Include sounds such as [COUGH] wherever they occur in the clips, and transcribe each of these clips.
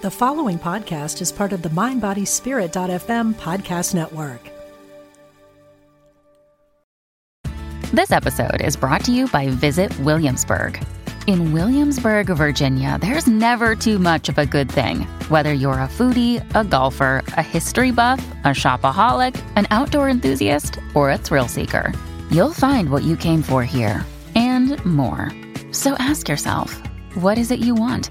The following podcast is part of the MindBodySpirit.fm podcast network. This episode is brought to you by Visit Williamsburg. In Williamsburg, Virginia, there's never too much of a good thing. Whether you're a foodie, a golfer, a history buff, a shopaholic, an outdoor enthusiast, or a thrill seeker, you'll find what you came for here and more. So ask yourself, what is it you want?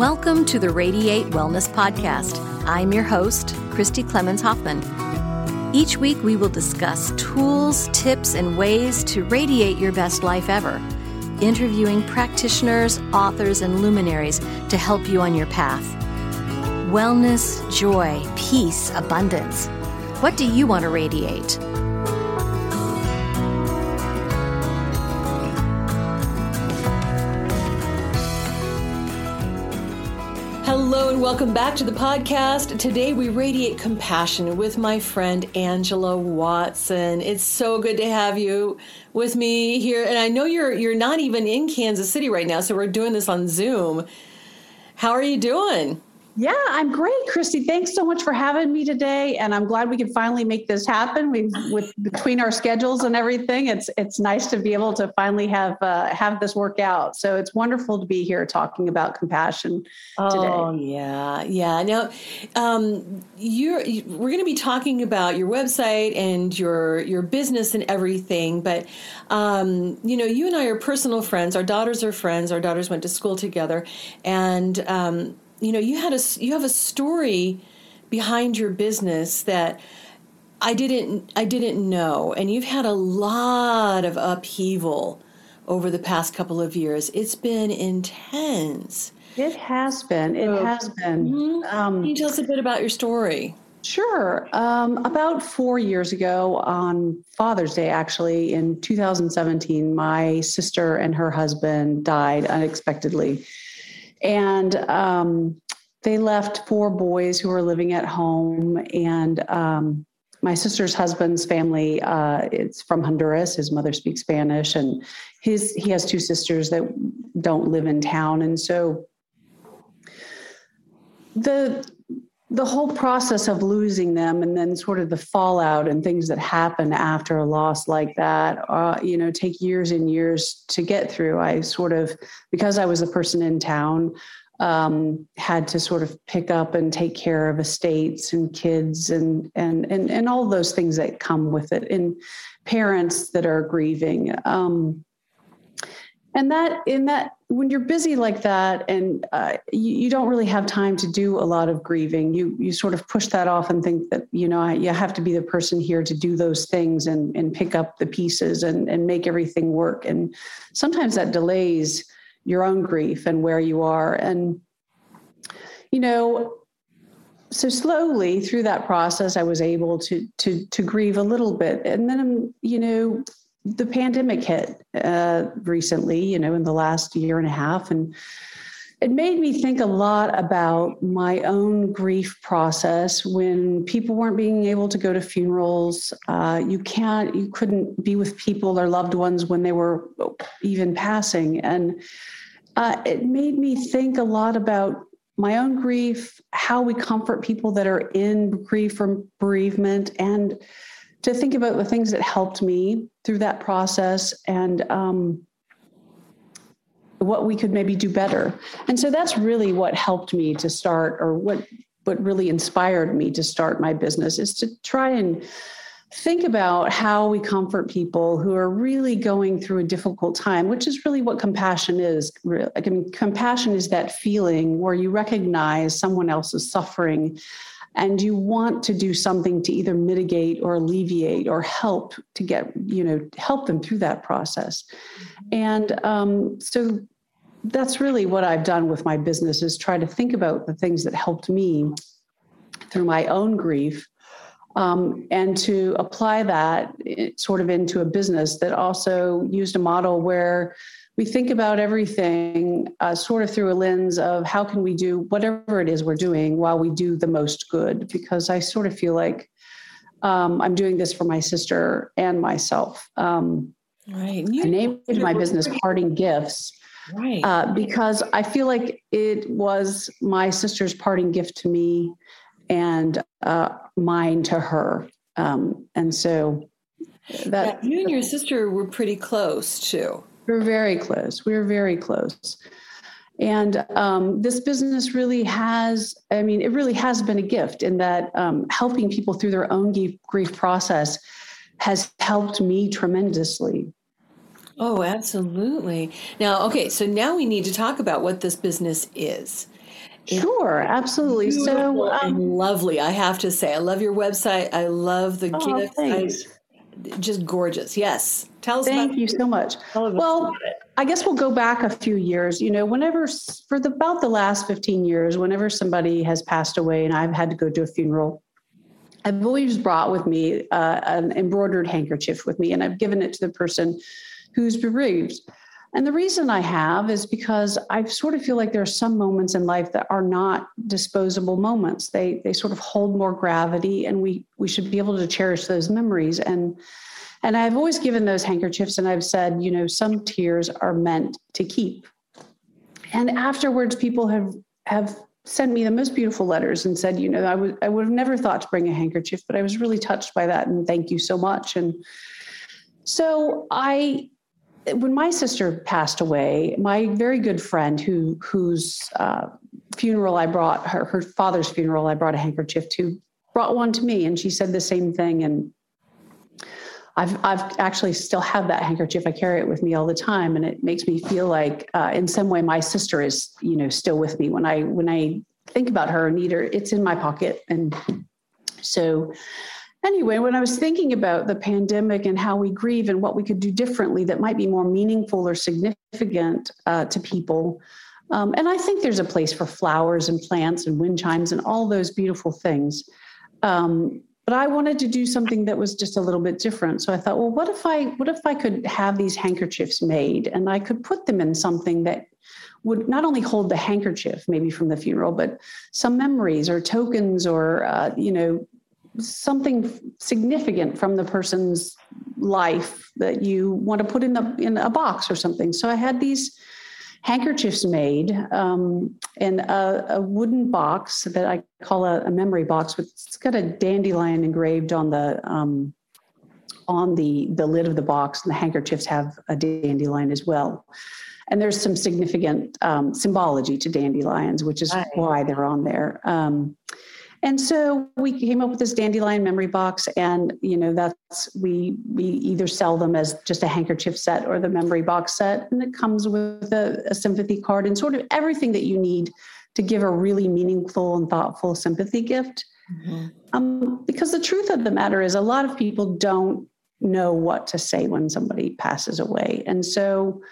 Welcome to the Radiate Wellness Podcast. I'm your host, Christy Clemens Hoffman. Each week, we will discuss tools, tips, and ways to radiate your best life ever, interviewing practitioners, authors, and luminaries to help you on your path. Wellness, joy, peace, abundance. What do you want to radiate? Hello and welcome back to the podcast. Today we radiate compassion with my friend Angela Watson. It's so good to have you with me here and I know you're you're not even in Kansas City right now so we're doing this on Zoom. How are you doing? Yeah, I'm great, Christy. Thanks so much for having me today, and I'm glad we could finally make this happen. We, with between our schedules and everything, it's it's nice to be able to finally have uh, have this work out. So it's wonderful to be here talking about compassion today. Oh yeah, yeah. Now, um, you're we're going to be talking about your website and your your business and everything. But um, you know, you and I are personal friends. Our daughters are friends. Our daughters went to school together, and um, you know you had a you have a story behind your business that I didn't I didn't know and you've had a lot of upheaval over the past couple of years it's been intense it has been it so, has been mm-hmm. um, can you tell us a bit about your story Sure. Um, about four years ago, on Father's Day, actually, in 2017, my sister and her husband died unexpectedly. And um, they left four boys who were living at home. And um, my sister's husband's family uh, it's from Honduras. His mother speaks Spanish, and his he has two sisters that don't live in town. And so the the whole process of losing them and then sort of the fallout and things that happen after a loss like that uh, you know take years and years to get through. I sort of because i was a person in town um, had to sort of pick up and take care of estates and kids and and and, and all those things that come with it and parents that are grieving. Um, and that in that when you're busy like that and uh, you, you, don't really have time to do a lot of grieving you you sort of push that off and think that you know you have to be the person here to do those things and and pick up the pieces and and make everything work. And sometimes that delays your own grief and where you are. And you know so slowly through that process i was able to to to grieve a little bit. And then you know the pandemic hit uh, recently, you know, in the last year and a half. And it made me think a lot about my own grief process when people weren't being able to go to funerals. Uh, you can't, you couldn't be with people, or loved ones, when they were even passing. And uh, it made me think a lot about my own grief, how we comfort people that are in grief from bereavement, and to think about the things that helped me through that process and um, what we could maybe do better. And so that's really what helped me to start, or what what really inspired me to start my business is to try and think about how we comfort people who are really going through a difficult time, which is really what compassion is. I mean, compassion is that feeling where you recognize someone else's suffering and you want to do something to either mitigate or alleviate or help to get you know help them through that process. And um, so that's really what i've done with my business is try to think about the things that helped me through my own grief um, and to apply that eh, sort of into a business that also used a model where we think about everything uh, sort of through a lens of how can we do whatever it is we're doing while we do the most good because i sort of feel like um, i'm doing this for my sister and myself. Um, right i named my business parting gifts right. uh, because i feel like it was my sister's parting gift to me and uh, mine to her. Um, and so that you and your sister were pretty close too we're very close. We're very close. And um, this business really has, I mean, it really has been a gift in that um, helping people through their own grief process has helped me tremendously. Oh, absolutely. Now, okay, so now we need to talk about what this business is. Sure, absolutely. So um, lovely, I have to say. I love your website. I love the oh, gifts. Just gorgeous. Yes. Tell us Thank you so much. Well, I guess we'll go back a few years. You know, whenever for the, about the last 15 years, whenever somebody has passed away and I've had to go to a funeral, I've always brought with me uh, an embroidered handkerchief with me and I've given it to the person who's bereaved. And the reason I have is because I sort of feel like there are some moments in life that are not disposable moments. They they sort of hold more gravity, and we we should be able to cherish those memories. And and I've always given those handkerchiefs, and I've said, you know, some tears are meant to keep. And afterwards, people have have sent me the most beautiful letters and said, you know, I would I would have never thought to bring a handkerchief, but I was really touched by that, and thank you so much. And so I when my sister passed away, my very good friend who whose uh, funeral I brought her her father's funeral I brought a handkerchief to brought one to me, and she said the same thing. And I've I've actually still have that handkerchief. I carry it with me all the time, and it makes me feel like uh, in some way my sister is you know still with me when I when I think about her and need her. It's in my pocket, and so Anyway, when I was thinking about the pandemic and how we grieve and what we could do differently that might be more meaningful or significant uh, to people, um, and I think there's a place for flowers and plants and wind chimes and all those beautiful things. Um, but I wanted to do something that was just a little bit different. So I thought, well, what if I what if I could have these handkerchiefs made and I could put them in something that would not only hold the handkerchief maybe from the funeral but some memories or tokens or uh, you know something significant from the person's life that you want to put in the in a box or something. So I had these handkerchiefs made um, in a, a, wooden box that I call a, a, memory box. With it's got a dandelion engraved on the um, on the the lid of the box, and the handkerchiefs have a dandelion as well. And there's some significant um, symbology to dandelions, which is why they're on there. Um, and so we came up with this dandelion memory box, and you know that's we we either sell them as just a handkerchief set or the memory box set, and it comes with a, a sympathy card and sort of everything that you need to give a really meaningful and thoughtful sympathy gift. Mm-hmm. Um, because the truth of the matter is, a lot of people don't know what to say when somebody passes away, and so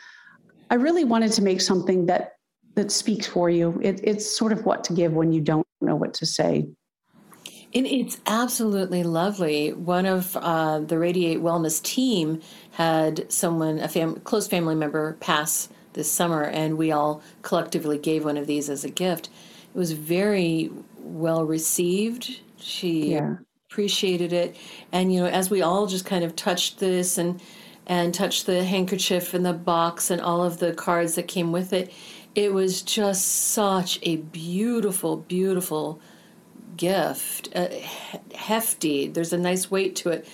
I really wanted to make something that that speaks for you. It, it's sort of what to give when you don't know what to say. And it's absolutely lovely. One of uh, the Radiate Wellness team had someone, a fam- close family member, pass this summer, and we all collectively gave one of these as a gift. It was very well received. She yeah. appreciated it, and you know, as we all just kind of touched this and and touched the handkerchief and the box and all of the cards that came with it, it was just such a beautiful, beautiful gift, uh, hefty. There's a nice weight to it.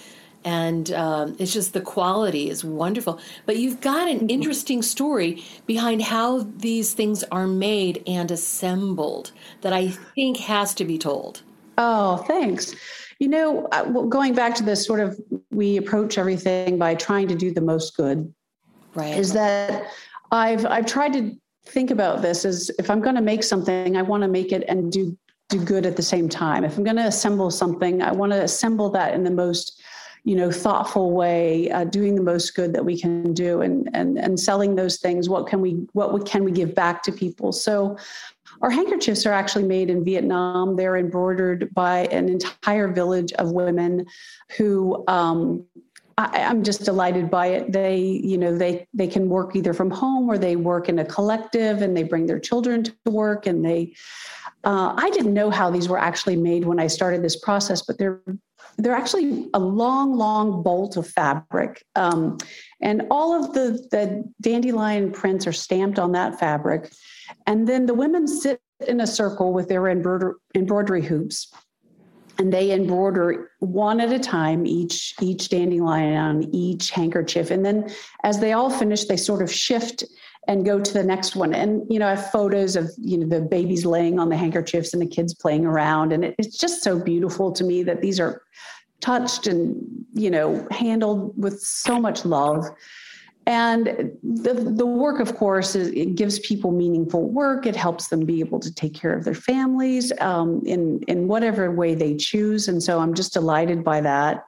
And um, it's just the quality is wonderful. But you've got an interesting story behind how these things are made and assembled that I think has to be told. Oh, thanks. You know, uh, going back to this sort of, we approach everything by trying to do the most good. Right. Is that I've I've tried to think about this as if I'm going to make something, I want to make it and do do good at the same time. If I'm going to assemble something, I want to assemble that in the most you know thoughtful way uh, doing the most good that we can do and and and selling those things what can we what can we give back to people so our handkerchiefs are actually made in Vietnam. They're embroidered by an entire village of women who um, I, am just delighted by it. They, you know, they they can work either from home or they work in a collective, and they bring their children to work. And they, uh, I didn't know how these were actually made when I started this process, but they're they're actually a long, long bolt of fabric, um, and all of the the dandelion prints are stamped on that fabric. And then the women sit in a circle with their embroider, embroidery hoops and they embroider one at a time each each dandelion on each handkerchief and then as they all finish they sort of shift and go to the next one and you know i have photos of you know the babies laying on the handkerchiefs and the kids playing around and it, it's just so beautiful to me that these are touched and you know handled with so much love and the, the work, of course, is it gives people meaningful work. It helps them be able to take care of their families um, in, in whatever way they choose. And so I'm just delighted by that.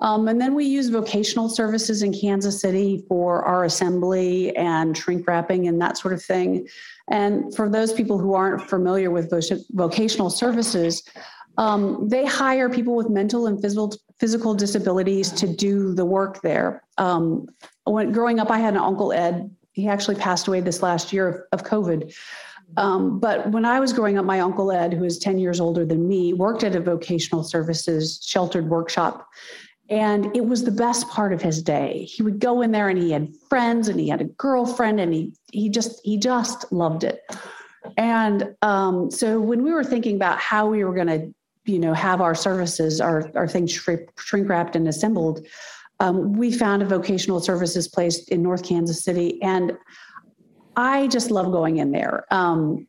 Um, and then we use vocational services in Kansas City for our assembly and shrink wrapping and that sort of thing. And for those people who aren't familiar with vocational services, um, they hire people with mental and physical physical disabilities to do the work there. Um, when growing up, I had an uncle Ed. He actually passed away this last year of, of COVID. Um, but when I was growing up, my uncle Ed, who is 10 years older than me, worked at a vocational services sheltered workshop. And it was the best part of his day. He would go in there and he had friends and he had a girlfriend and he he just he just loved it. And um, so when we were thinking about how we were going to, you know, have our services, our our things shrink wrapped and assembled, um, we found a vocational services place in North Kansas City, and I just love going in there. Um,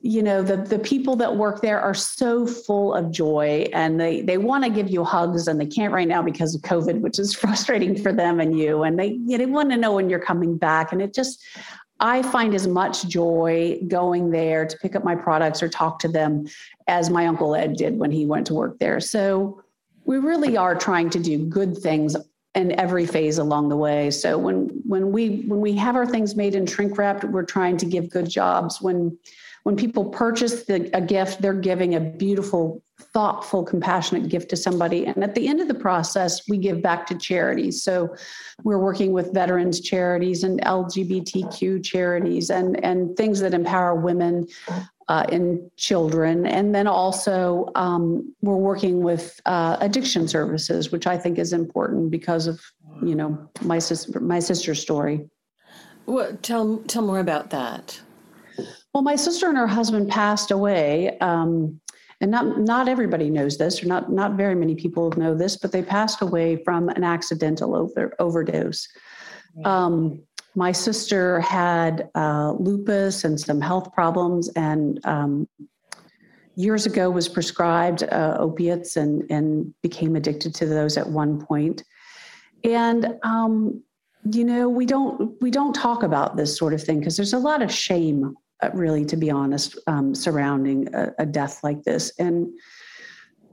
you know the the people that work there are so full of joy and they they want to give you hugs and they can't right now because of covid which is [LAUGHS] frustrating for them and you and they you know, they want to know when you're coming back and it just i find as much joy going there to pick up my products or talk to them as my uncle ed did when he went to work there so we really are trying to do good things in every phase along the way. So when when we when we have our things made and shrink wrapped, we're trying to give good jobs. When when people purchase the, a gift, they're giving a beautiful, thoughtful, compassionate gift to somebody. And at the end of the process, we give back to charities. So we're working with veterans charities and LGBTQ charities and, and things that empower women uh, children. And then also, um, we're working with uh, addiction services, which I think is important because of you know my sister my sister's story. Well, tell tell more about that. Well, my sister and her husband passed away. Um, and not not everybody knows this, or not not very many people know this, but they passed away from an accidental over, overdose. Um, my sister had uh, lupus and some health problems, and um, years ago was prescribed uh, opiates and and became addicted to those at one point. And um, you know, we don't we don't talk about this sort of thing because there's a lot of shame, really, to be honest, um, surrounding a, a death like this, and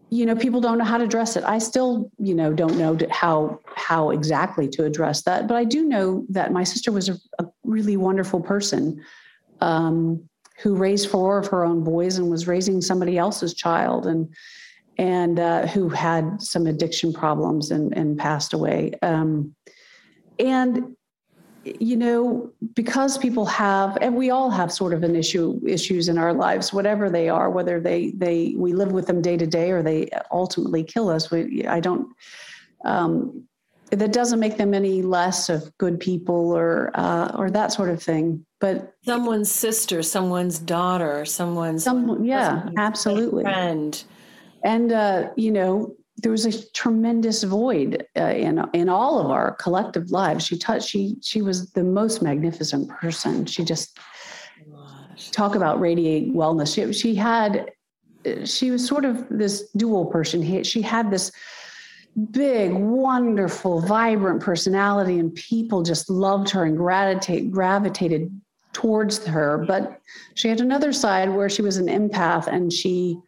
you know people don't know how to address it. I still you know don't know how how exactly to address that. But i do know that my sister was a, a really wonderful person um, who raised four of her own boys and was raising somebody else's child and and uh, who had some addiction problems and and passed away. Um, and you know because people have and we all have sort of an issue issues in our lives whatever they are whether they they we live with them day to day or they ultimately kill us we, i don't um, that doesn't make them any less of good people or uh, or that sort of thing but someone's sister someone's daughter someone's some yeah absolutely. friend. And uh, you know there was a tremendous void uh, in in all of our collective lives. She touched. She she was the most magnificent person. She just talk about radiate wellness. She she had she was sort of this dual person. She had this big, wonderful, vibrant personality, and people just loved her and gravitate, gravitated towards her. But she had another side where she was an empath and she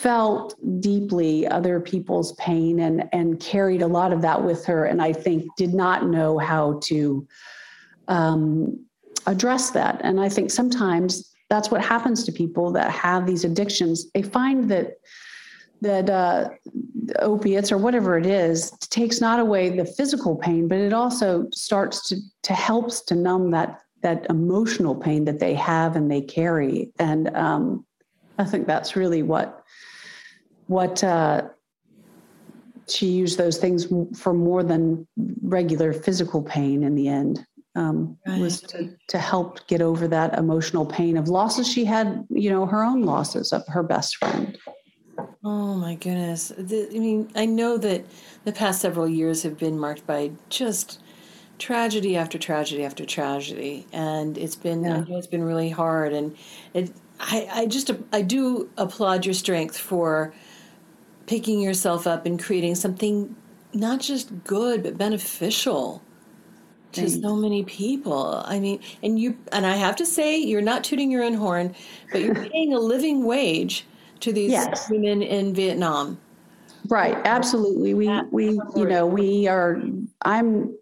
felt deeply other people's pain and and carried a lot of that with her. And i think did not know how to um, address that. And i think sometimes that's what happens to people that have these addictions. They find that that uh, opiates or whatever it is takes not away the physical pain but it also starts to to helps to numb that that emotional pain that they have and they carry. And um, i think that's really what what uh, she used those things for more than regular physical pain in the end um, right. was to, to help get over that emotional pain of losses she had you know her own losses of her best friend oh my goodness the, i mean i know that the past several years have been marked by just tragedy after tragedy after tragedy and it's been yeah. it's been really hard and it I, I just i do applaud your strength for picking yourself up and creating something not just good but beneficial to Thanks. so many people. I mean, and you and I have to say, you're not tooting your own horn, but you're paying a living wage to these yes. women in Vietnam. Right, absolutely. We we you know we are. I'm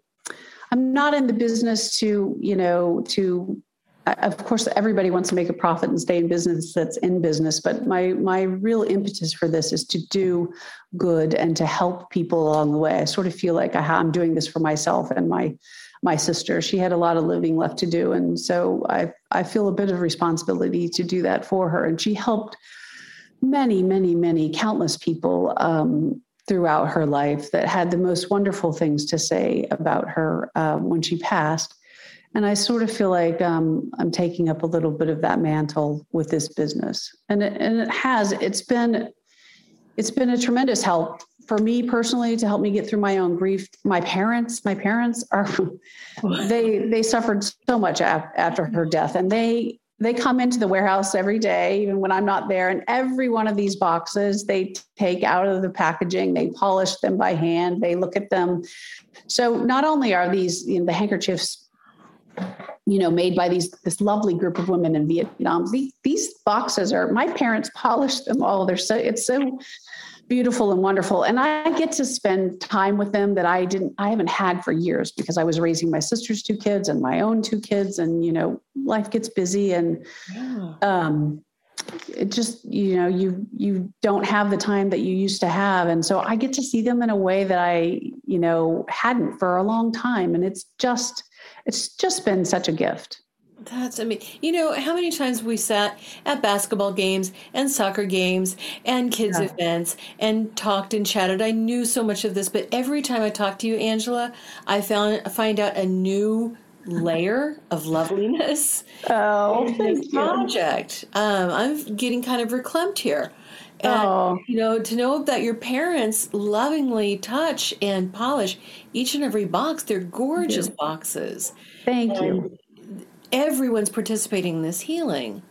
I'm not in the business to you know to of course everybody wants to make a profit and stay in business that's in business but my my real impetus for this is to do good and to help people along the way. I sort of feel like i'm doing this for myself and my my sister. She had a lot of living left to do and so i i feel a bit of responsibility to do that for her. And she helped many many many countless people um, throughout her life that had the most wonderful things to say about her uh, when she passed and I sort of feel like um, I'm taking up a little bit of that mantle with this business, and it, and it has. It's been it's been a tremendous help for me personally to help me get through my own grief. My parents, my parents are [LAUGHS] they they suffered so much after her death, and they they come into the warehouse every day, even when I'm not there. And every one of these boxes they take out of the packaging, they polish them by hand, they look at them. So not only are these you know, the handkerchiefs you know, made by these this lovely group of women in Vietnam. These, these boxes are my parents polished them all. They're so it's so beautiful and wonderful, and I get to spend time with them that I didn't I haven't had for years because I was raising my sister's two kids and my own two kids, and you know, life gets busy and. Yeah. Um, it just you know you you don't have the time that you used to have and so i get to see them in a way that i you know hadn't for a long time and it's just it's just been such a gift. That's I mean, you know, how many times we sat at basketball games and soccer games and kids yeah. events and talked and chatted. I knew so much of this, but every time I talk to you, Angela, I found find out a new layer of loveliness. Oh, this project. Um, I'm getting kind of reclamped here. And, oh. you know, to know that your parents lovingly touch and polish each and every box, they're gorgeous yeah. boxes. Thank and you. Everyone's participating in this healing.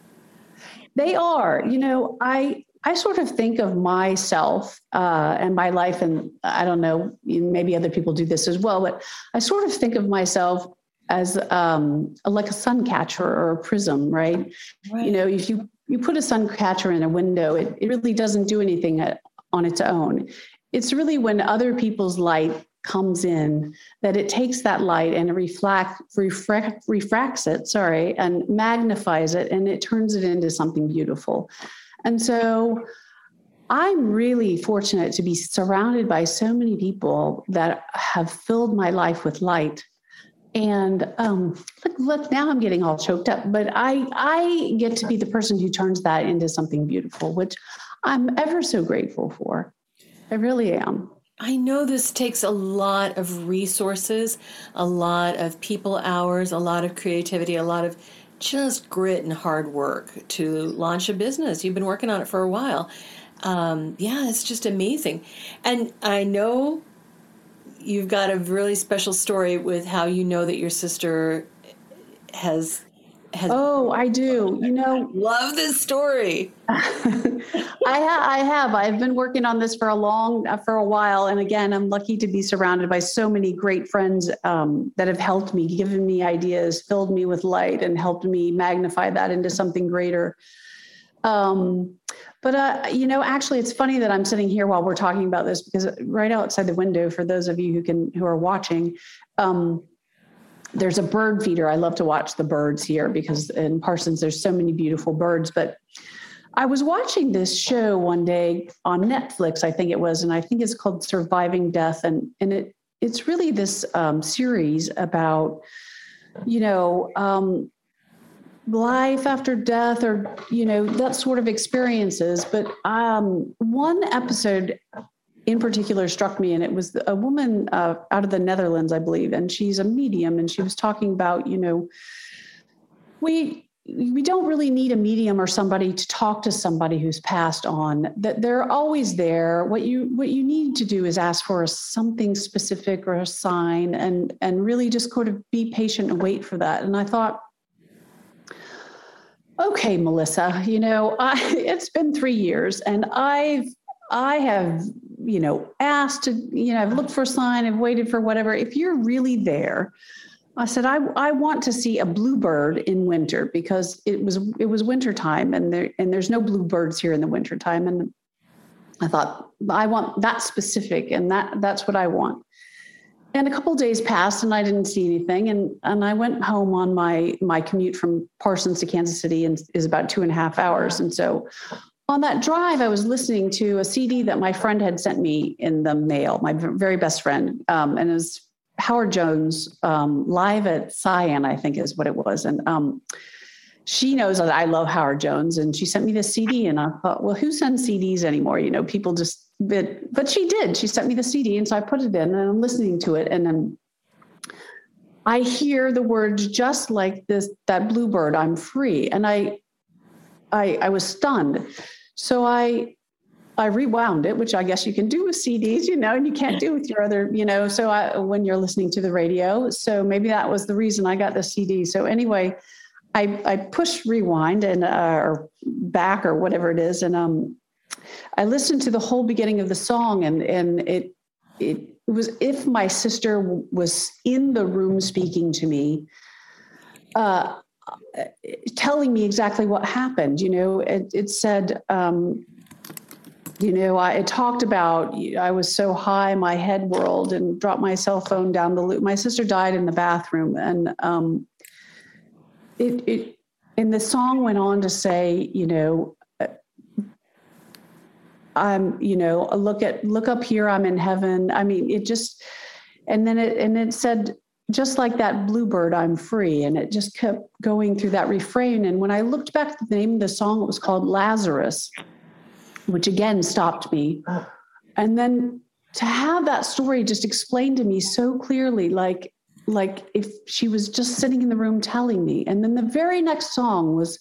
They are. You know, I I sort of think of myself uh, and my life, and I don't know, maybe other people do this as well, but I sort of think of myself as um, like a sun catcher or a prism, right? right? You know, if you you put a sun catcher in a window, it, it really doesn't do anything at, on its own. It's really when other people's light comes in that it takes that light and reflect, refract, refracts it, sorry, and magnifies it and it turns it into something beautiful. And so I'm really fortunate to be surrounded by so many people that have filled my life with light and um, look, look, now I'm getting all choked up. But I I get to be the person who turns that into something beautiful, which I'm ever so grateful for. I really am. I know this takes a lot of resources, a lot of people hours, a lot of creativity, a lot of just grit and hard work to launch a business. You've been working on it for a while. Um, yeah, it's just amazing. And I know you've got a really special story with how you know that your sister has has oh i do. You [LAUGHS] know love this story. [LAUGHS] I ha- i have. I've been working on this for a long uh, for a while and again i'm lucky to be surrounded by so many great friends um, that have helped me given me ideas filled me with light and helped me magnify that into something greater Um, but uh, you know, actually, it's funny that I'm sitting here while we're talking about this because right outside the window, for those of you who can who are watching, um, there's a bird feeder. I love to watch the birds here because in Parsons there's so many beautiful birds. But I was watching this show one day on Netflix, I think it was, and I think it's called Surviving Death, and and it it's really this um, series about you know um, life after death or you know that sort of experiences. But um, one episode in particular struck me and it was a woman uh, out of the netherlands i believe and she's a medium and she was talking about you know we we don't really need a medium or somebody to talk to somebody who's passed on that they're always there. What you what you need to do is ask for something specific or a sign and and really just sort of be patient and wait for that. And i thought okay, Melissa, you know, I, [LAUGHS] it's been three years and I've, I have, you know, asked to, you know, I've looked for a sign, I've waited for whatever. If you're really there, I said, I, I want to see a bluebird in winter because it was it was winter time and there and there's no bluebirds here in the winter time. And I thought, I want that specific and that that's what I want and a couple days passed and I didn't see anything. And and I went home on my my commute from Parsons to Kansas City and is about two and a half hours. And so on that drive, I was listening to a CD that my friend had sent me in the mail, my very best friend. Um, and it was Howard Jones um, live at Cyan, I think is what it was. And um, she knows that I love Howard Jones, and she sent me this CD. And I thought, well, who sends CDs anymore? You know, people just but but she did. She sent me the CD, and so I put it in, and I'm listening to it, and then I hear the words just like this that bluebird. I'm free, and I I I was stunned. So I I rewound it, which I guess you can do with CDs, you know, and you can't do with your other, you know. So I, when you're listening to the radio, so maybe that was the reason I got the CD. So anyway, I I push rewind and uh, or back or whatever it is, and um I listened to the whole beginning of the song, and and it it, was if my sister was in the room speaking to me, uh, telling me exactly what happened. You know, it, it said. Um, you know, I it talked about I was so high, my head whirled, and dropped my cell phone down the loop. My sister died in the bathroom, and um, it it and the song went on to say, you know, I'm, you know, look at look up here, I'm in heaven. I mean, it just and then it and it said just like that bluebird, I'm free. And it just kept going through that refrain. And when I looked back at the name of the song, it was called Lazarus, which again stopped me. And then to have that story just explained to me so clearly, like like if she was just sitting in the room telling me. And then the very next song was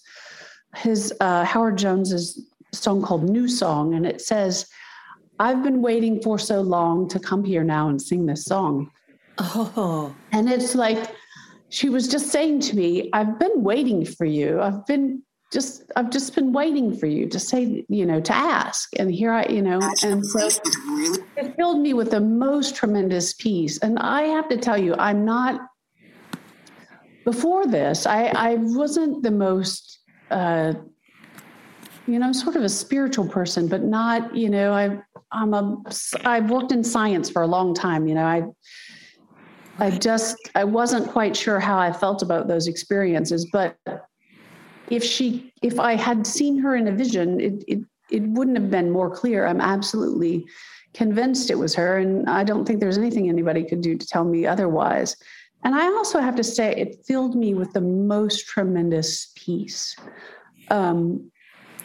his uh, Howard Jones's song called New Song, and it says, I've been waiting for so long to come here now and sing this song. Oh. And it's like she was just saying to me, I've been waiting for you. I've been just I've just been waiting for you to say, you know, to ask. And here I, you know, and so it filled me with the most tremendous peace. And I have to tell you, I'm not before this, I, I wasn't the most uh, you know, I'm sort of a spiritual person, but not, you know, I, I'm a, I've worked in science for a long time. You know, I, I just, I wasn't quite sure how I felt about those experiences, but if she, if I had seen her in a vision, it, it, it wouldn't have been more clear. I'm absolutely convinced it was her. And I don't think there's anything anybody could do to tell me otherwise. And I also have to say, it filled me with the most tremendous peace. Um,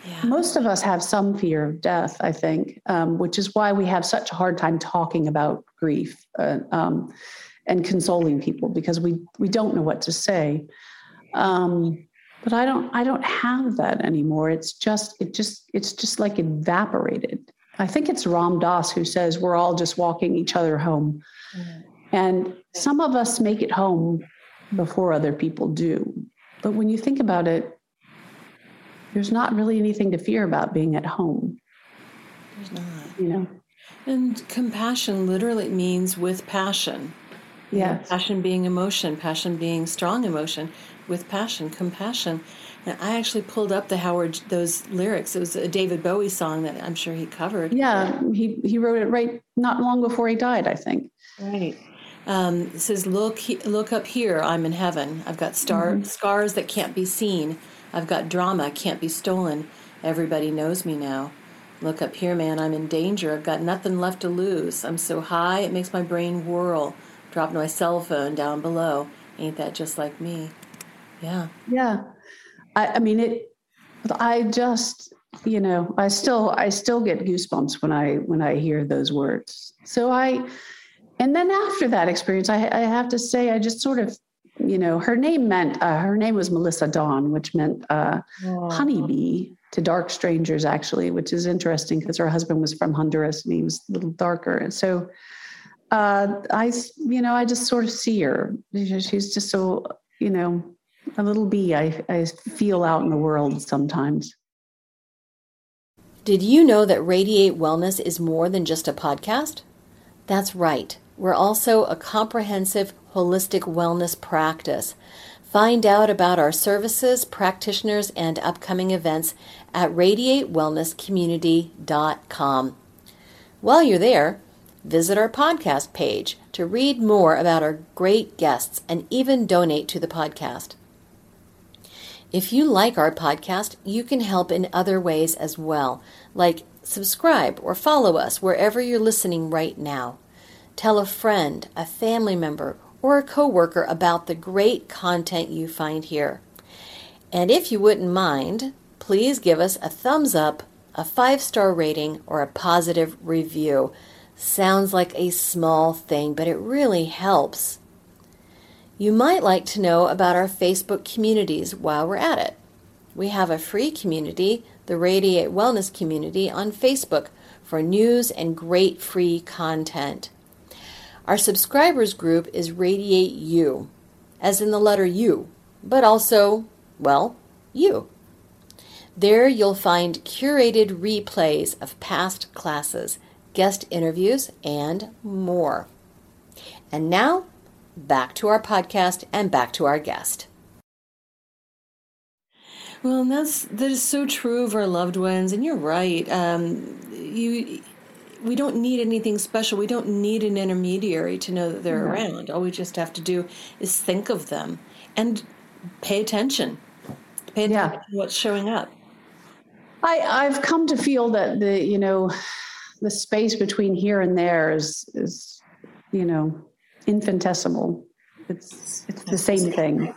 yeah. Most of us have some fear of death, I think, um, which is why we have such a hard time talking about grief uh, um, and consoling people because we we don't know what to say. Um, but I don't I don't have that anymore. It's just it just it's just like evaporated. I think it's Ram Dass who says we're all just walking each other home, mm-hmm. and some of us make it home before other people do. But when you think about it, there's not really anything to fear about being at home. There's not. You know? And compassion literally means with passion. Yeah. Passion being emotion, passion being strong emotion, with passion, compassion. And I actually pulled up the Howard those lyrics. It was a David Bowie song that I'm sure he covered. Yeah, he he wrote it right not long before he died, I think. Right. Um, it says, "Look, look up here. I'm in heaven. I've got star mm-hmm. scars that can't be seen. I've got drama can't be stolen. Everybody knows me now. Look up here, man. I'm in danger. I've got nothing left to lose. I'm so high it makes my brain whirl. Dropped my cell phone down below. Ain't that just like me? Yeah. Yeah. I, I mean it. I just, you know, I still, I still get goosebumps when I when I hear those words. So I, and then after that experience, I, I have to say, I just sort of you know, her name meant, uh, her name was Melissa Dawn, which meant uh, honeybee to dark strangers, actually, which is interesting because her husband was from Honduras and he was a little darker. And so uh, I, you know, I just sort of see her. She's just so, you know, a little bee I, I feel out in the world sometimes. Did you know that Radiate Wellness is more than just a podcast? That's right. We're also a comprehensive holistic wellness practice. Find out about our services, practitioners, and upcoming events at radiatewellnesscommunity.com. While you're there, visit our podcast page to read more about our great guests and even donate to the podcast. If you like our podcast, you can help in other ways as well, like subscribe or follow us wherever you're listening right now. Tell a friend, a family member, or a coworker about the great content you find here. And if you wouldn't mind, please give us a thumbs up, a five star rating, or a positive review. Sounds like a small thing, but it really helps. You might like to know about our Facebook communities while we're at it. We have a free community, the Radiate Wellness Community, on Facebook for news and great free content. Our subscribers group is Radiate You, as in the letter U, but also, well, you. There you'll find curated replays of past classes, guest interviews, and more. And now, back to our podcast and back to our guest. Well, and that's that is so true of our loved ones, and you're right. Um, you we don't need anything special. We don't need an intermediary to know that they're right. around. All we just have to do is think of them and pay attention. Pay attention yeah. to what's showing up. I, I've come to feel that the you know the space between here and there is is you know infinitesimal. It's it's the same thing.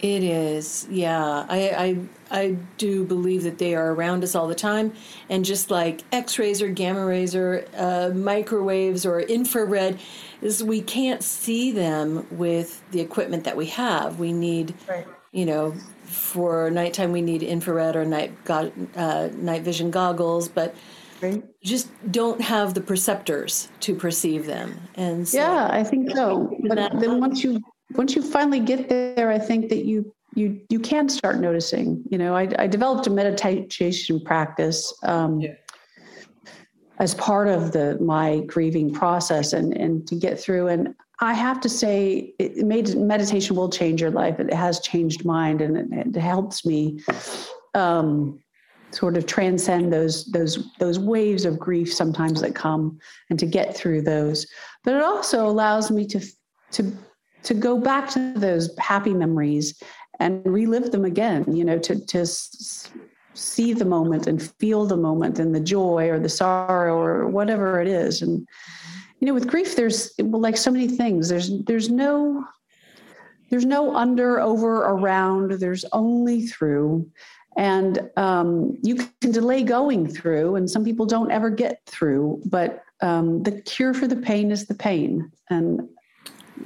It is, yeah. I, I I do believe that they are around us all the time, and just like X-rays or gamma rays or uh, microwaves or infrared, is we can't see them with the equipment that we have. We need, right. you know, for nighttime we need infrared or night go- uh, night vision goggles, but right. just don't have the perceptors to perceive them. And so, yeah, I think so. But then once you once you finally get there, I think that you you you can start noticing. You know, I, I developed a meditation practice um, yeah. as part of the my grieving process, and and to get through. And I have to say, it made meditation will change your life. It has changed mine, and it, it helps me. Um, sort of transcend those those those waves of grief sometimes that come and to get through those but it also allows me to to to go back to those happy memories and relive them again you know to to see the moment and feel the moment and the joy or the sorrow or whatever it is. And you know with grief there's well like so many things there's there's no there's no under over around there's only through. And um, you can delay going through and some people don't ever get through but um, the cure for the pain is the pain and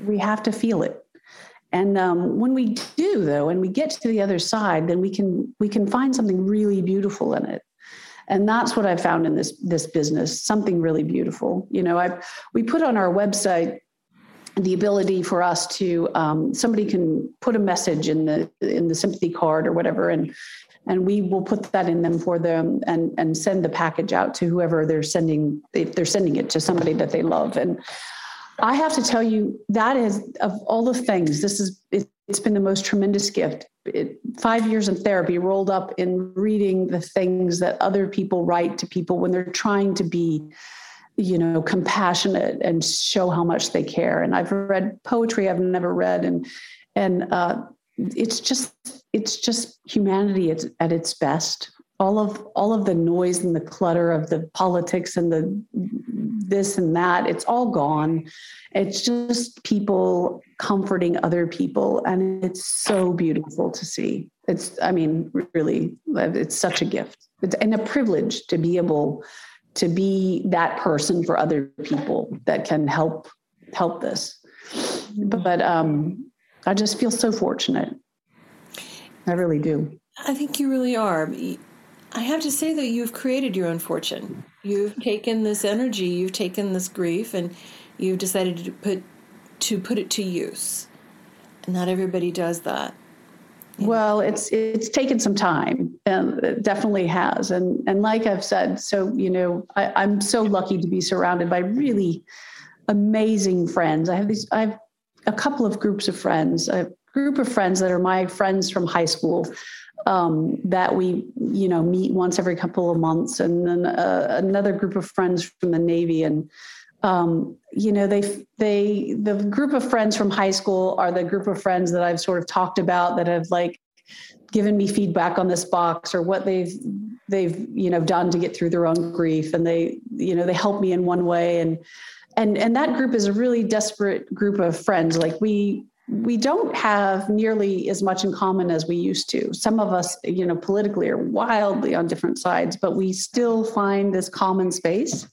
we have to feel it and um, when we do though and we get to the other side then we can we can find something really beautiful in it. And that's what i found in this this business something really beautiful. You know i we put on our website the ability for us to um, somebody can put a message in the in the sympathy card or whatever and and we will put that in them for them and and send the package out to whoever they're sending if they're sending it to somebody that they love. And I have to tell you that is of all the things. This is it's it's been the most tremendous gift. It, five years in therapy rolled up in reading the things that other people write to people when they're trying to be you know compassionate and show how much they care and i've read poetry i've never read and and uh, it's just it's just humanity at, at its best all of all of the noise and the clutter of the politics and the this and that it's all gone. It's just people comforting other people and it's so beautiful to see. It's i mean really it's such a gift. It's, and a privilege to be able to be that person for other people that can help help this. But um i just feel so fortunate. I really do. I think you really are I have to say that you've created your own fortune. You've taken this energy, you've taken this grief, and you've decided to put to put it to use. And not everybody does that. Well, it's it's taken some time, and it definitely has. And and like I've said, so you know, I, I'm so lucky to be surrounded by really amazing friends. I have these. I have a couple of groups of friends. A group of friends that are my friends from high school um, that we you know meet once every couple of months. And then uh, another group of friends from the navy. And um, you know they they the group of friends from high school are the group of friends that i've sort of talked about that have like given me feedback on this box or what they've they've you know done to get through their own grief. And they you know they help me in one way. And and and that group is a really desperate group of friends. Like we we don't have nearly as much in common as we used to. Some of us, you know, politically are wildly on different sides, but we still find this common space.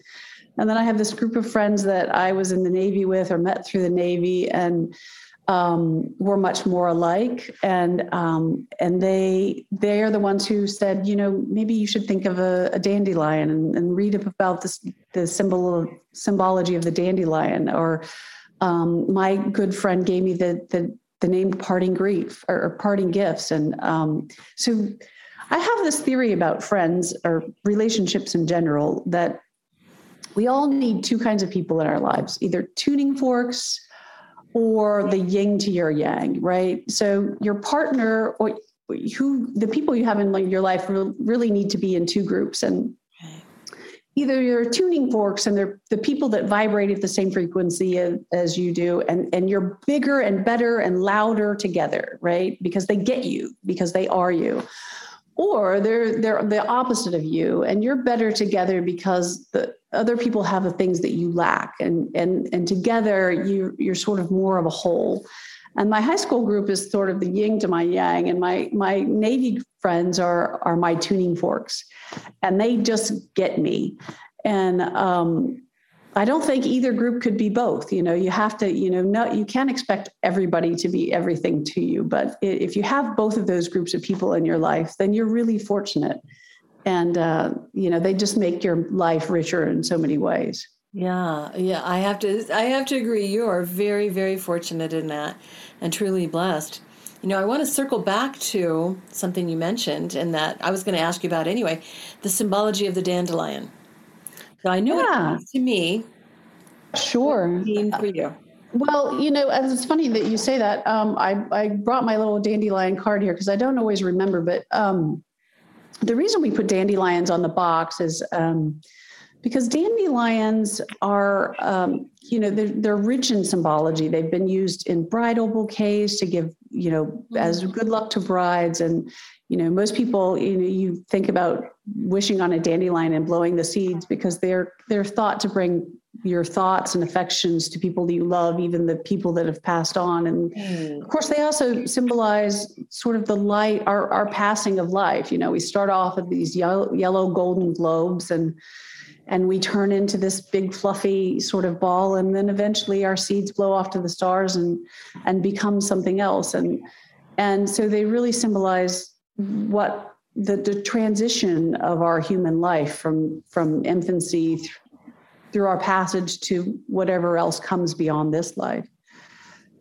And then I have this group of friends that I was in the Navy with or met through the Navy, and um, we're much more alike. And um, and they they are the ones who said, you know, maybe you should think of a, a dandelion and, and read about this the symbol symbology of the dandelion or um, my good friend gave me the the, the name parting grief or, or parting gifts. And um, so i have this theory about friends or relationships in general that we all need two kinds of people in our lives either tuning forks or the yin to your yang right? So your partner or who the people you have in your life really need to be in two groups. And either your tuning forks and they're the people that vibrate at the same frequency as you do and and you're bigger and better and louder together right? Because they get you because they are you. Or they're they're the opposite of you and you're better together because the other people have the things that you lack and and and together you you're sort of more of a whole and my high school group is sort of the yin to my yang and my my navy friends are are my tuning forks and they just get me and um, I don't think either group could be both. You know, you have to, you know, no, you can't expect everybody to be everything to you. But if you have both of those groups of people in your life, then you're really fortunate. And, uh, you know, they just make your life richer in so many ways. Yeah, yeah, I have to I have to agree. You are very very fortunate in that and truly blessed. You know, I want to circle back to something you mentioned and that I was going to ask you about anyway, the symbology of the dandelion. So I know yeah. it to me. Sure. Mean for you. Well, you know, it's funny that you say that. Um, I, I brought my little dandelion card here because I don't always remember, but um, the reason we put dandelions on the box is um, because dandelions are, um, you know, they're, they're rich in symbology. They've been used in bridal bouquets to give, you know, mm-hmm. as good luck to brides. And, you know, most people, you know, you think about wishing on a dandelion and blowing the seeds because they're they're thought to bring your thoughts and affections to people that you love, even the people that have passed on. And mm. of course, they also symbolize sort of the light, our, our passing of life. You know, we start off with these yellow, yellow golden globes and and we turn into this big fluffy sort of ball and then eventually our seeds blow off to the stars and and become something else. And and so they really symbolize what the, the transition of our human life from from infancy th- through our passage to whatever else comes beyond this life.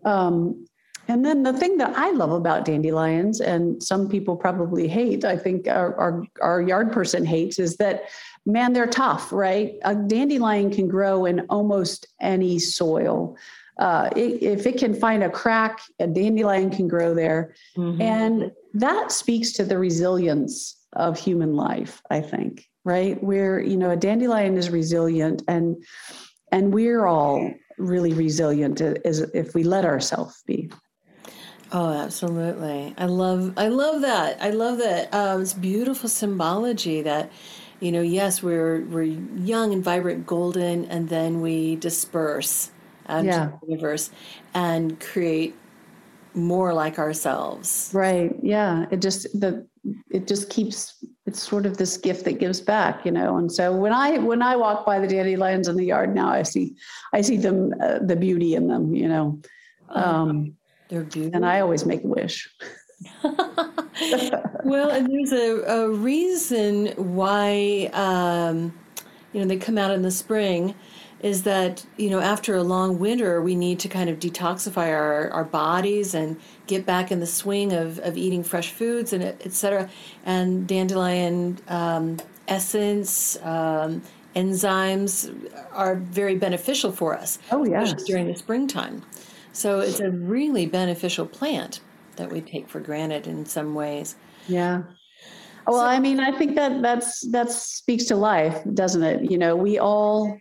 Um, and then the thing that I love about dandelions, and some people probably hate, I think our, our, our, yard person hates, is that man, they're tough, right? A dandelion can grow in almost any soil. uh, it, if it can find a crack, a dandelion can grow there. Mm-hmm. And that speaks to the resilience of human life, I think, right? Where, you know, a dandelion is resilient and and we're all really resilient as if we let ourselves be. Oh, absolutely! I love, I love that. I love that. Um, it's beautiful symbology that, you know, yes, we're we're young and vibrant, golden, and then we disperse out yeah. into the universe and create more like ourselves. Right. Yeah. It just the it just keeps it's sort of this gift that gives back, you know. And so when I when I walk by the dandelions in the yard now, I see I see them uh, the beauty in them, you know. Oh, um, they're beautiful. And I always make a wish. [LAUGHS] well, and there's a, a reason why, um, you know, they come out in the spring is that, you know, after a long winter, we need to kind of detoxify our, our bodies and get back in the swing of, of eating fresh foods and et cetera. And dandelion um, essence, um, enzymes are very beneficial for us. Oh, yes. During the springtime. So it's a really beneficial plant that we take for granted in some ways. Yeah. Well, so, I mean, I think that that's that speaks to life, doesn't it? You know, we all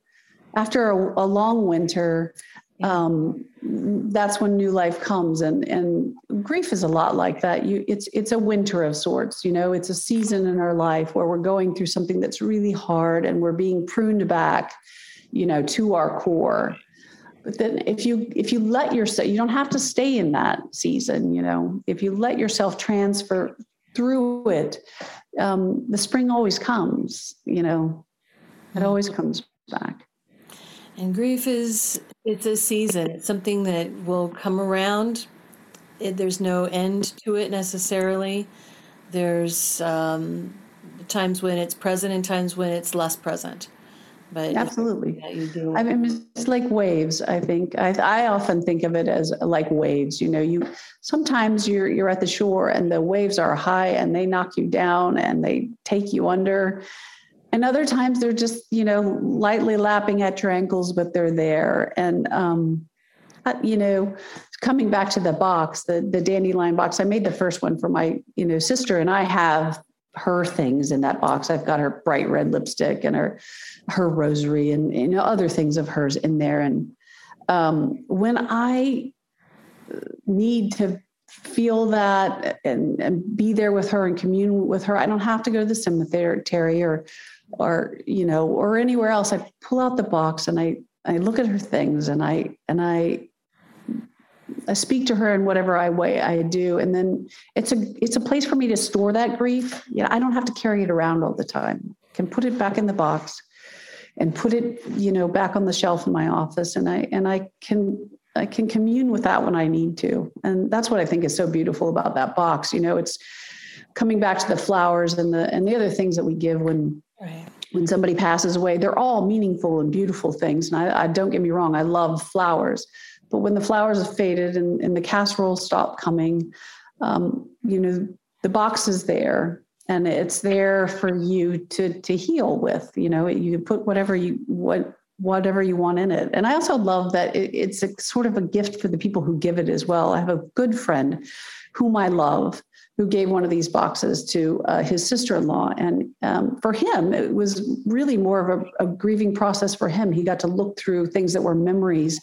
after a, a long winter, um, that's when new life comes, and and grief is a lot like that. You, it's it's a winter of sorts. You know, it's a season in our life where we're going through something that's really hard, and we're being pruned back, you know, to our core but then if you if you let yourself you don't have to stay in that season you know. If you let yourself transfer through it um, the spring always comes you know. It always comes back. And grief is it's a season it's something that will come around. It, there's no end to it necessarily. There's um, times when it's present and times when it's less present but absolutely. i mean it's like waves i think. I, I often think of it as like waves you know you sometimes you're you're at the shore and the waves are high and they knock you down and they take you under. And other times they're just you know lightly lapping at your ankles but they're there. And um you know coming back to the box the the dandelion box i made the first one for my you know sister and i have her things in that box. I've got her bright red lipstick and her her rosary and you know other things of hers in there. And um, when I need to feel that and, and be there with her and commune with her, I don't have to go to the cemetery or or you know or anywhere else. I pull out the box and I I look at her things and I and I I speak to her in whatever I way I do, and then it's a it's a place for me to store that grief. Yeah, I don't have to carry it around all the time. I can put it back in the box, and put it you know back on the shelf in my office, and I and I can I can commune with that when I need to, and that's what I think is so beautiful about that box. You know, it's coming back to the flowers and the and the other things that we give when. Right when somebody passes away, they're all meaningful and beautiful things. And I, I, don't get me wrong, I love flowers, but when the flowers have faded and, and the casseroles stop coming, um, you know, the box is there and it's there for you to to heal with. You know, you put whatever you what whatever you want in it. And I also love that it, it's a sort of a gift for the people who give it as well. I have a good friend whom I love who gave one of these boxes to uh, his sister-in-law and um, for him it was really more of a, a, grieving process for him he got to look through things that were memories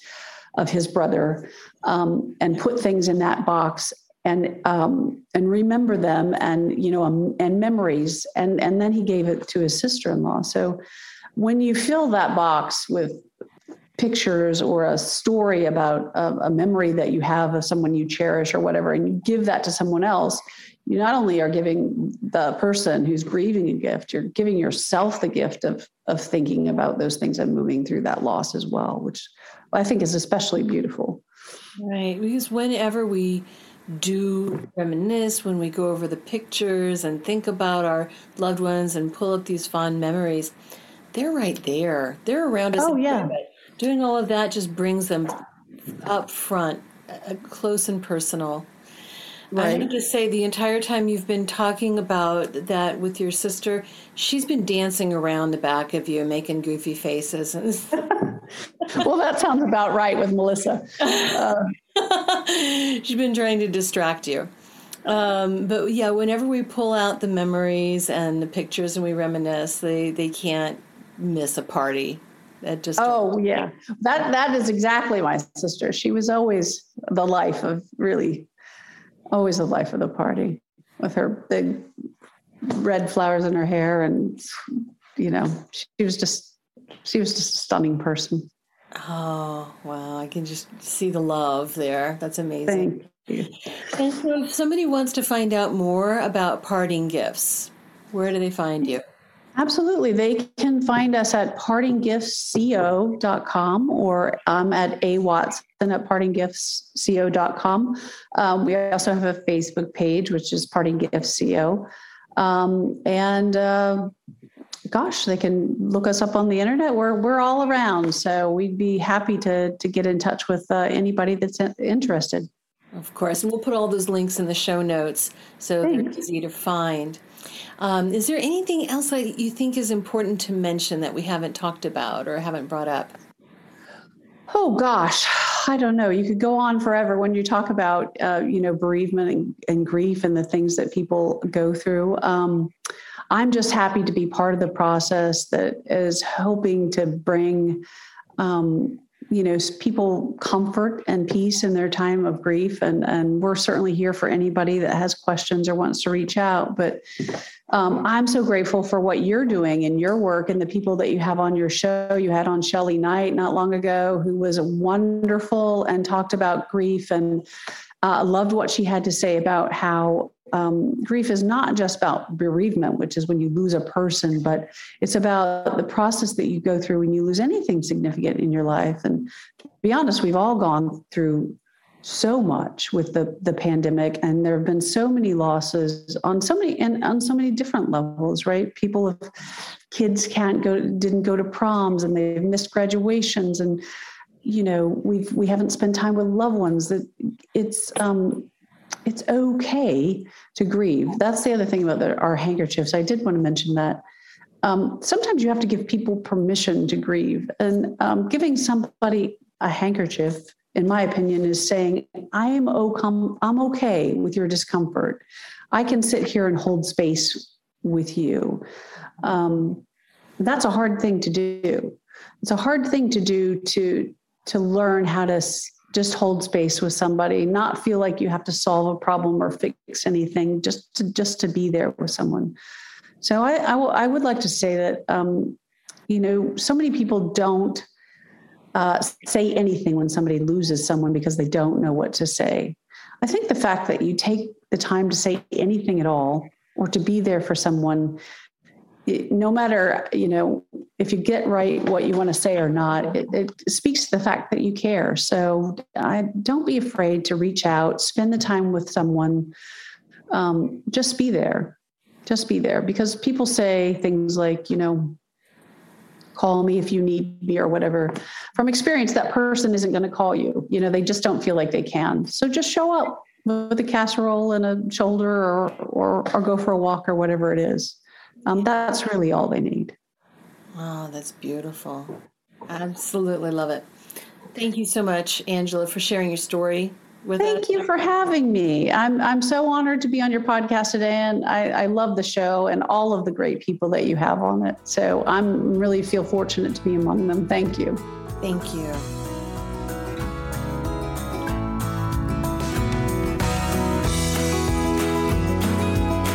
of his brother um, and put things in that box and um, and remember them and you know um, and memories. And and then he gave it to his sister-in-law. So when you fill that box with pictures or a story about a, a memory that you have of someone you cherish or whatever and you give that to someone else you not only are giving the person who's grieving a gift you're giving yourself the gift of of thinking about those things and moving through that loss as well which I think is especially beautiful. Right. Because whenever we do reminisce, when we go over the pictures and think about our loved ones and pull up these fond memories, they're right there. They're around us. Oh, yeah. Doing all of that just brings them up front, uh, close and personal. Right. I have to say, the entire time you've been talking about that with your sister, she's been dancing around the back of you, making goofy faces. [LAUGHS] [LAUGHS] well, that sounds about right with Melissa. Uh, [LAUGHS] She's been trying to distract you. Um, but yeah, whenever we pull out the memories and the pictures and we reminisce, they, they can't miss a party. That just oh yeah, that that is exactly my sister. She was always the life of really, always the life of the party with her big red flowers in her hair and you know she was just she was just a stunning person oh wow i can just see the love there that's amazing Thank you. and so if somebody wants to find out more about parting gifts where do they find you Absolutely. They can find us at partinggiftsco.com or um, at a watson at partinggiftsco.com. Um, we also have a Facebook page, which is Parting Gifts CO. Um, and uh, gosh, they can look us up on the internet. We're, we're all around. So we'd be happy to, to get in touch with uh, anybody that's interested. Of course. And we'll put all those links in the show notes so Thanks. they're easy to find. Um, is there anything else that you think is important to mention that we haven't talked about or haven't brought up? Oh gosh, I don't know. You could go on forever when you talk about uh, you know bereavement and, and, grief and the things that people go through. Um, I'm just happy to be part of the process that is hoping to bring um, you know people comfort and peace in their time of grief and and we're certainly here for anybody that has questions or wants to reach out but um, i'm so grateful for what you're doing and your work and the people that you have on your show you had on shelly knight not long ago who was wonderful and talked about grief and uh, loved what she had to say about how um, grief is not just about bereavement, which is when you lose a person, but it's about the process that you go through when you lose anything significant in your life. And to be honest, we've all gone through so much with the the pandemic, and there have been so many losses on so many and on so many different levels. Right? People have kids can't go, didn't go to proms, and they've missed graduations, and you know we've we haven't spent time with loved ones. That it's um, it's okay to grieve. That's the other thing about the, our handkerchiefs. I did want to mention that. Um, sometimes you have to give people permission to grieve, and um, giving somebody a handkerchief, in my opinion, is saying, "I am okay. I'm okay with your discomfort. I can sit here and hold space with you." Um, that's a hard thing to do. It's a hard thing to do to to learn how to just hold space with somebody not feel like you have to solve a problem or fix anything just to just to be there with someone so i, I, w- I would like to say that um, you know so many people don't uh, say anything when somebody loses someone because they don't know what to say. I think the fact that you take the time to say anything at all or to be there for someone no matter you know if you get right what you want to say or not it, it, speaks to the fact that you care. So I, don't be afraid to reach out spend the time with someone um, just be there. Just be there because people say things like you know call me if you need me or whatever from experience that person isn't going to call you you know they just don't feel like they can so just show up with a casserole and a shoulder or or, or go for a walk or whatever it is um, that's really all they need. Oh, that's beautiful. Absolutely love it. Thank you so much, Angela, for sharing your story Thank you for having me. I'm I'm so honored to be on your podcast today, and I, I love the show and all of the great people that you have on it. So I'm really feel fortunate to be among them. Thank you. Thank you.